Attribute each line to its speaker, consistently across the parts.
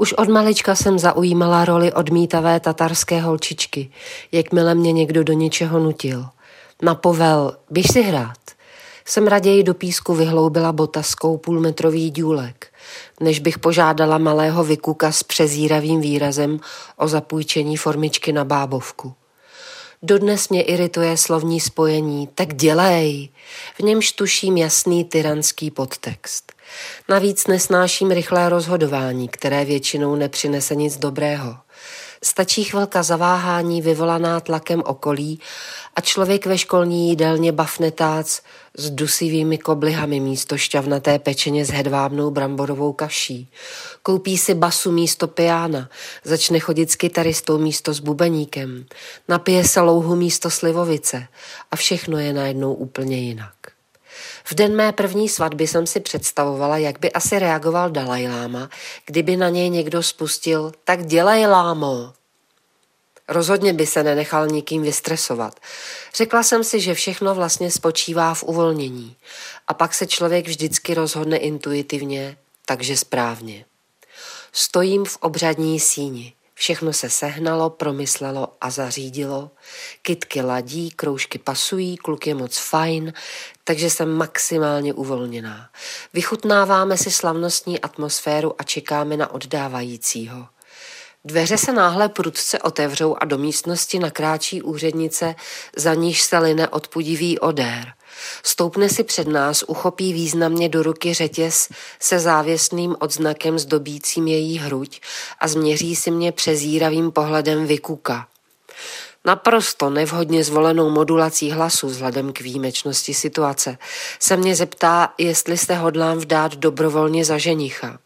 Speaker 1: Už od malička jsem zaujímala roli odmítavé tatarské holčičky, jakmile mě někdo do něčeho nutil. Na povel, běž si hrát. Jsem raději do písku vyhloubila botaskou půlmetrový důlek, než bych požádala malého vykuka s přezíravým výrazem o zapůjčení formičky na bábovku. Dodnes mě irituje slovní spojení tak dělej, v němž tuším jasný tyranský podtext. Navíc nesnáším rychlé rozhodování, které většinou nepřinese nic dobrého. Stačí chvilka zaváhání vyvolaná tlakem okolí a člověk ve školní jídelně bafne tác s dusivými koblihami místo šťavnaté pečeně s hedvábnou bramborovou kaší. Koupí si basu místo piána, začne chodit s kytaristou místo s bubeníkem, napije se louhu místo slivovice a všechno je najednou úplně jinak. V den mé první svatby jsem si představovala, jak by asi reagoval Dalaj Lama, kdyby na něj někdo spustil, tak dělej lámo. Rozhodně by se nenechal nikým vystresovat. Řekla jsem si, že všechno vlastně spočívá v uvolnění a pak se člověk vždycky rozhodne intuitivně, takže správně. Stojím v obřadní síni. Všechno se sehnalo, promyslelo a zařídilo. Kitky ladí, kroužky pasují, kluk je moc fajn, takže jsem maximálně uvolněná. Vychutnáváme si slavnostní atmosféru a čekáme na oddávajícího. Dveře se náhle prudce otevřou a do místnosti nakráčí úřednice, za níž se line odpudivý odér. Stoupne si před nás, uchopí významně do ruky řetěz se závěsným odznakem zdobícím její hruď a změří si mě přezíravým pohledem vykuka. Naprosto nevhodně zvolenou modulací hlasu vzhledem k výjimečnosti situace se mě zeptá, jestli se hodlám vdát dobrovolně za ženicha.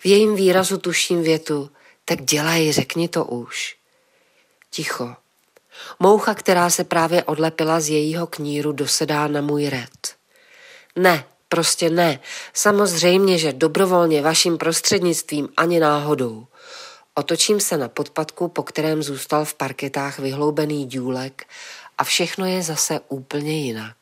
Speaker 1: V jejím výrazu tuším větu, tak dělej, řekni to už. Ticho. Moucha, která se právě odlepila z jejího kníru, dosedá na můj red. Ne, prostě ne. Samozřejmě, že dobrovolně vaším prostřednictvím ani náhodou. Otočím se na podpadku, po kterém zůstal v parketách vyhloubený důlek a všechno je zase úplně jinak.